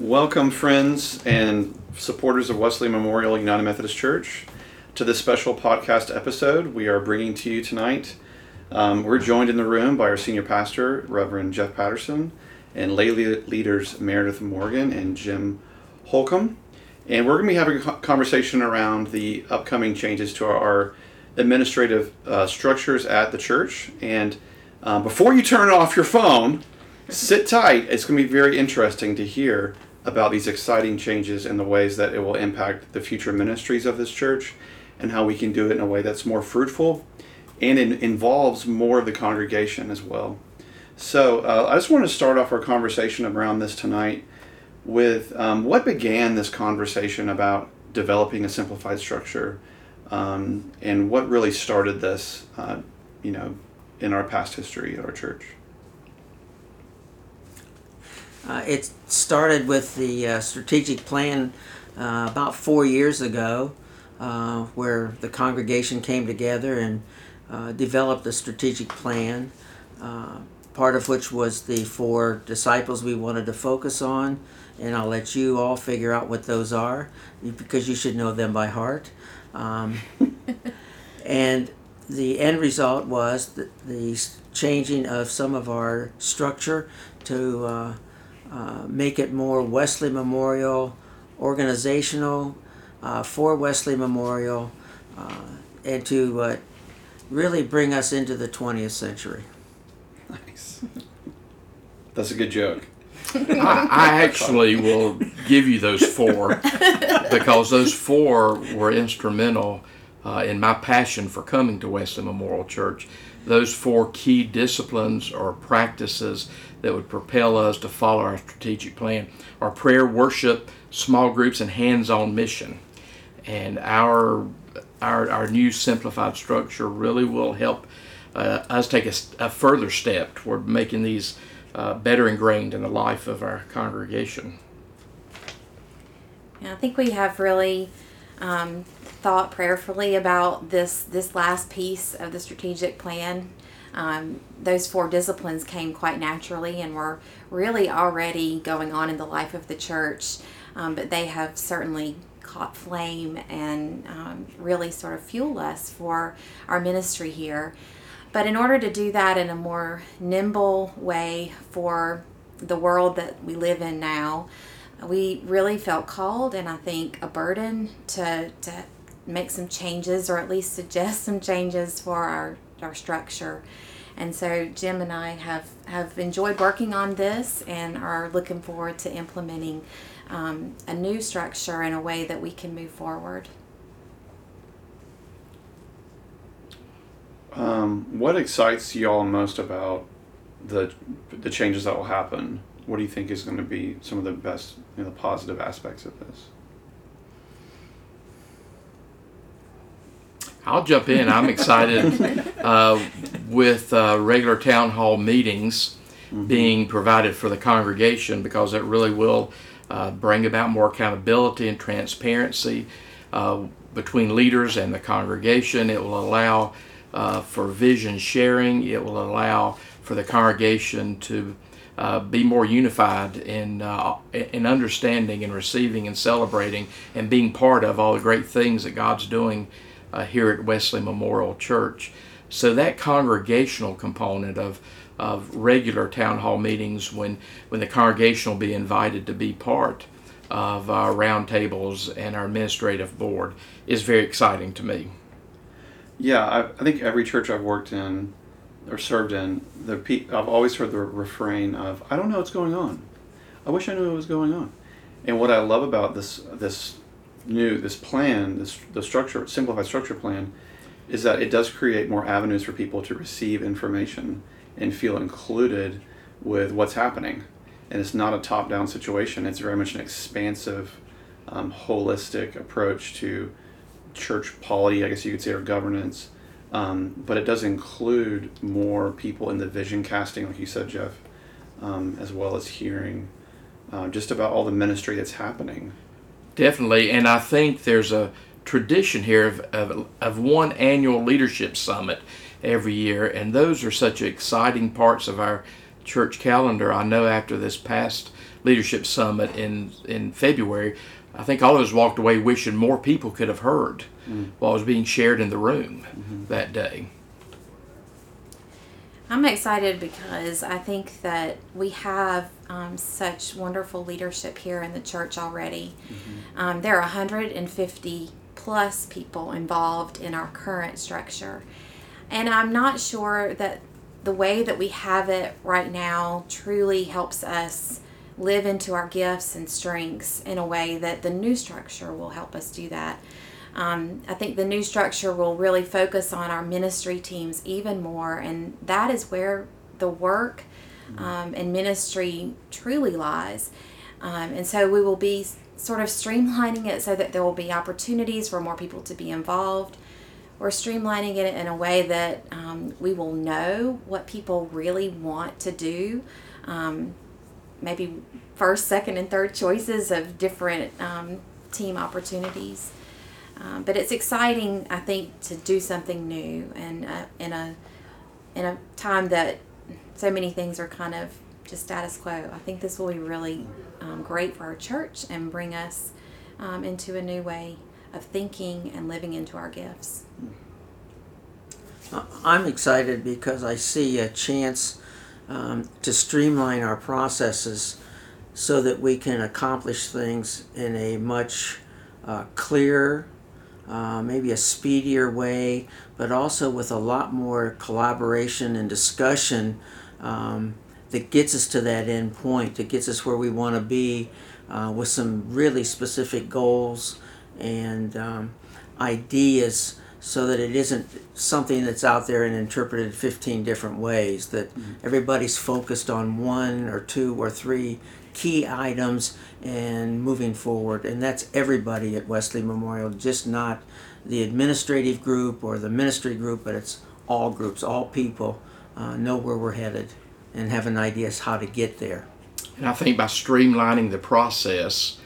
Welcome, friends and supporters of Wesley Memorial United Methodist Church, to this special podcast episode we are bringing to you tonight. Um, we're joined in the room by our senior pastor, Reverend Jeff Patterson, and lay leaders Meredith Morgan and Jim Holcomb. And we're going to be having a conversation around the upcoming changes to our administrative uh, structures at the church. And um, before you turn off your phone, sit tight. It's going to be very interesting to hear about these exciting changes and the ways that it will impact the future ministries of this church and how we can do it in a way that's more fruitful and it involves more of the congregation as well. So uh, I just want to start off our conversation around this tonight with um, what began this conversation about developing a simplified structure um, and what really started this, uh, you know, in our past history at our church. Uh, it started with the uh, strategic plan uh, about four years ago, uh, where the congregation came together and uh, developed a strategic plan, uh, part of which was the four disciples we wanted to focus on. And I'll let you all figure out what those are because you should know them by heart. Um, and the end result was the, the, changing of some of our structure to uh, make it more Wesley Memorial organizational uh, for Wesley Memorial uh, and to uh, really bring us into the 20th century. Nice. That's a good joke. I, I, actually will give you those four because those four were instrumental uh, in my passion for coming to Wesley Memorial Church. Those four key disciplines or practices that would propel us to follow our strategic plan are prayer, worship, small groups, and hands-on mission. And our our, our new simplified structure really will help uh, us take a, a, further step toward making these uh, better ingrained in the life of our congregation. I think we have really um, thought prayerfully about this this last piece of the strategic plan um, those four disciplines came quite naturally and were really already going on in the life of the church, um, but they have certainly caught flame and um, really sort of fuel us for our ministry here. But in order to do that in a more nimble way for the world that we live in now, we really felt called and I think a burden to, to make some changes or at least suggest some changes for our our structure. And so Jim and I have, have enjoyed working on this and are looking forward to implementing um, a new structure in a way that we can move forward. Um, what excites y'all most about the the changes that will happen? What do you think is going to be some of the best, you know, the positive aspects of this? I'll jump in. I'm excited uh, with uh, regular town hall meetings mm-hmm. being provided for the congregation because it really will uh, bring about more accountability and transparency uh, between leaders and the congregation. It will allow uh, for vision sharing. It will allow for the congregation to uh, be more unified in uh, in understanding and receiving and celebrating and being part of all the great things that God's doing uh, here at Wesley Memorial Church. So that congregational component of of regular town hall meetings when when the congregation will be invited to be part of our roundtables and our administrative board is very exciting to me. Yeah, I, I think every church I've worked in or served in, the pe- I've always heard the refrain of "I don't know what's going on. I wish I knew what was going on." And what I love about this this new this plan, this the structure simplified structure plan, is that it does create more avenues for people to receive information and feel included with what's happening. And it's not a top-down situation. It's very much an expansive, um, holistic approach to church polity, I guess you could say, or governance. Um, but it does include more people in the vision casting, like you said, Jeff, um, as well as hearing uh, just about all the ministry that's happening Definitely, and I think there's a tradition here of, of, of one annual leadership summit every year, and those are such exciting parts of our church calendar. I know after this past leadership summit in in February, I think all of us walked away wishing more people could have heard mm-hmm. what was being shared in the room mm-hmm. that day. I'm excited because I think that we have um, such wonderful leadership here in the church already. Mm-hmm. Um, there are 150 plus people involved in our current structure. And I'm not sure that the way that we have it right now truly helps us live into our gifts and strengths in a way that the new structure will help us do that. Um, I think the new structure will really focus on our ministry teams even more, and that is where the work um, and ministry truly lies. Um, and so we will be sort of streamlining it so that there will be opportunities for more people to be involved. We're streamlining it in a way that um, we will know what people really want to do. Um, maybe first, second, and third choices of different um, team opportunities. Um, but it's exciting, I think, to do something new and uh, in a in a time that so many things are kind of just status quo. I think this will be really um, great for our church and bring us um, into a new way of thinking and living into our gifts. I'm excited because I see a chance um, to streamline our processes so that we can accomplish things in a much uh, clearer, uh, maybe a speedier way, but also with a lot more collaboration and discussion um, that gets us to that end point, that gets us where we want to be uh, with some really specific goals and um, ideas so that it isn't something that's out there and interpreted 15 different ways, that everybody's focused on one or two or three key items and moving forward. And that's everybody at Wesley Memorial, just not the administrative group or the ministry group, but it's all groups, all people uh, know where we're headed and have an idea as how to get there. And I think by streamlining the process,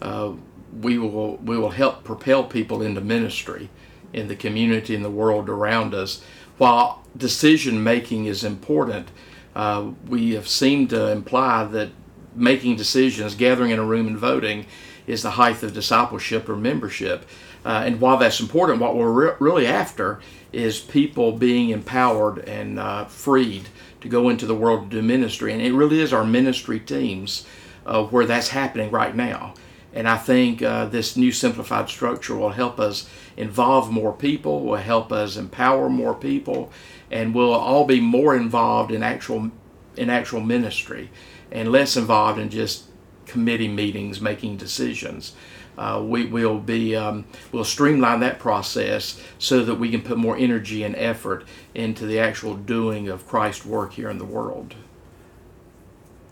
uh, we will we will help propel people into ministry in the community and the world around us. While decision making is important, uh, we have seemed to imply that making decisions, gathering in a room and voting, is the height of discipleship or membership. Uh, and while that's important, what we're re- really after is people being empowered and uh, freed to go into the world to do ministry. And it really is our ministry teams uh, where that's happening right now. And I think uh, this new simplified structure will help us involve more people, will help us empower more people, and we'll all be more involved in actual in actual ministry and less involved in just committee meetings making decisions. Uh, we will be um, we'll streamline that process so that we can put more energy and effort into the actual doing of Christ's work here in the world.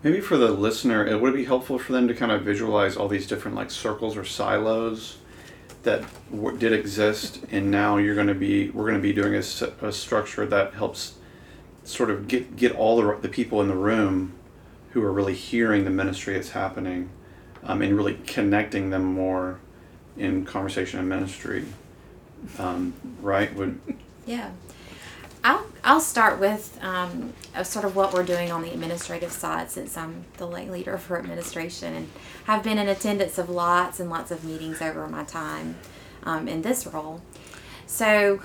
Maybe for the listener, it would be helpful for them to kind of visualize all these different like circles or silos that w- did exist, and now you're going to be we're going to be doing a, a structure that helps sort of get get all the the people in the room who are really hearing the ministry that's happening, um, and really connecting them more in conversation and ministry. Um, right? Would Yeah. I'll, I'll start with um, sort of what we're doing on the administrative side since I'm the lay leader for administration and I've been in attendance of lots and lots of meetings over my time um, in this role. So,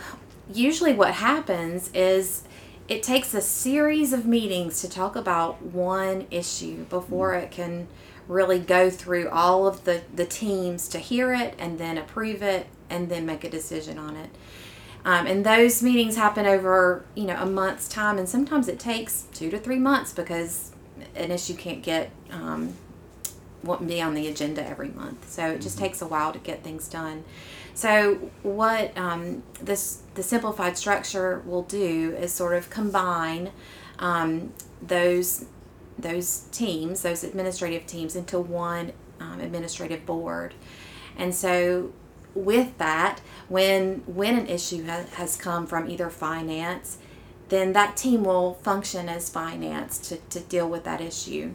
usually, what happens is it takes a series of meetings to talk about one issue before it can really go through all of the, the teams to hear it and then approve it and then make a decision on it. Um, and those meetings happen over, you know, a month's time, and sometimes it takes two to three months because an issue can't get um, won't be on the agenda every month. So it just takes a while to get things done. So what um, this the simplified structure will do is sort of combine um, those those teams, those administrative teams, into one um, administrative board, and so with that, when when an issue ha- has come from either finance, then that team will function as finance to, to deal with that issue.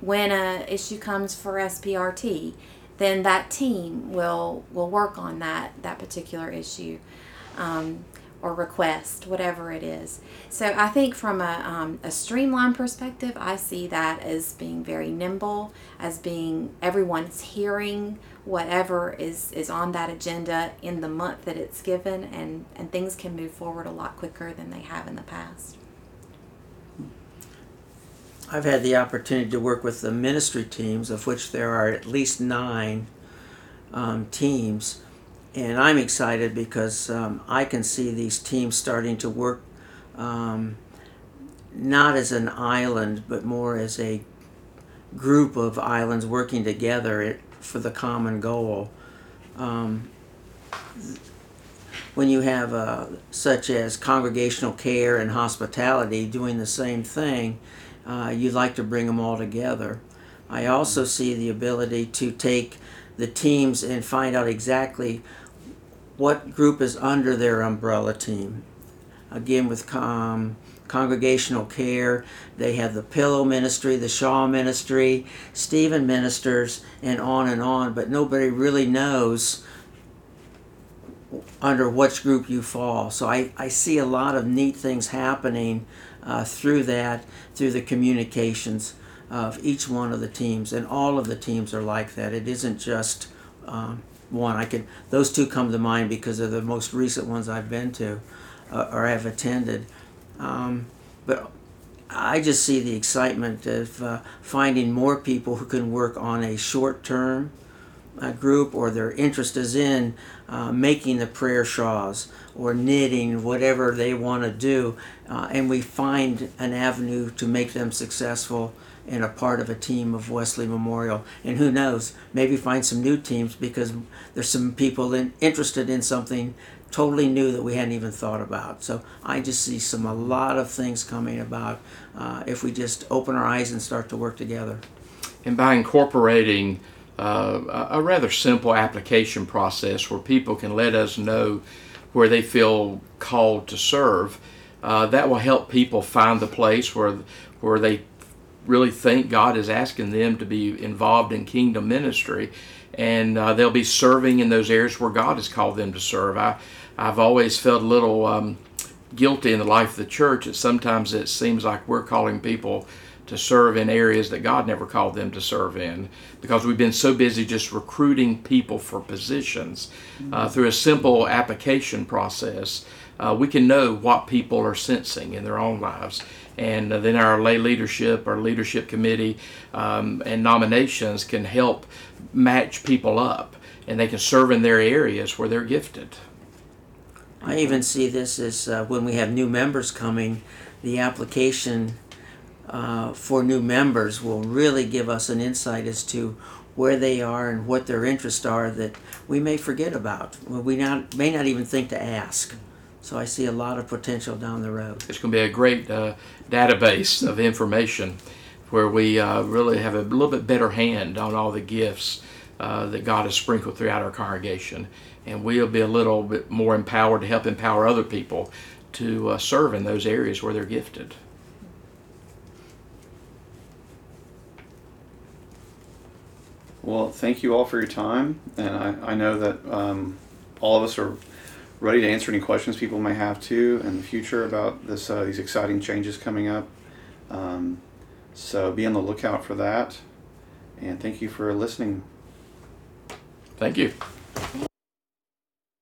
When a issue comes for SPRT, then that team will will work on that that particular issue. Um, or request, whatever it is. So I think from a, um, a streamlined perspective, I see that as being very nimble, as being everyone's hearing whatever is, is on that agenda in the month that it's given, and, and things can move forward a lot quicker than they have in the past. I've had the opportunity to work with the ministry teams, of which there are at least nine um, teams. And I'm excited because um, I can see these teams starting to work um, not as an island, but more as a group of islands working together for the common goal. Um, when you have uh, such as congregational care and hospitality doing the same thing, uh, you'd like to bring them all together. I also see the ability to take the teams and find out exactly what group is under their umbrella team. Again, with um, congregational care, they have the Pillow Ministry, the Shawl Ministry, Stephen ministers, and on and on, but nobody really knows under which group you fall. So I, I see a lot of neat things happening uh, through that, through the communications of each one of the teams, and all of the teams are like that. It isn't just um, one. I could those two come to mind because they're the most recent ones I've been to uh, or have attended. Um, but I just see the excitement of uh, finding more people who can work on a short term uh, group or their interest is in uh, making the prayer shawls or knitting, whatever they want to do, uh, and we find an avenue to make them successful and a part of a team of Wesley Memorial. And who knows, maybe find some new teams because there's some people in, interested in something totally new that we hadn't even thought about. So I just see some a lot of things coming about uh, if we just open our eyes and start to work together. And by incorporating uh, a rather simple application process where people can let us know where they feel called to serve, uh, that will help people find the place where where they really think God is asking them to be involved in kingdom ministry, and uh, they'll be serving in those areas where God has called them to serve. I I've always felt a little um, guilty in the life of the church. That sometimes it seems like we're calling people to serve in areas that God never called them to serve in because we've been so busy just recruiting people for positions. Uh, through a simple application process, uh, we can know what people are sensing in their own lives. And uh, then our lay leadership, our leadership committee, um, and nominations can help match people up and they can serve in their areas where they're gifted. I even see this as uh, when we have new members coming, the application uh, for new members will really give us an insight as to where they are and what their interests are that we may forget about. We not, may not even think to ask. So I see a lot of potential down the road. It's going to be a great uh, database of information where we uh, really have a little bit better hand on all the gifts uh, that God has sprinkled throughout our congregation. And we'll be a little bit more empowered to help empower other people to uh, serve in those areas where they're gifted. Well, thank you all for your time, and I, I know that um, all of us are ready to answer any questions people may have too in the future about this uh, these exciting changes coming up. Um, so be on the lookout for that, and thank you for listening. Thank you.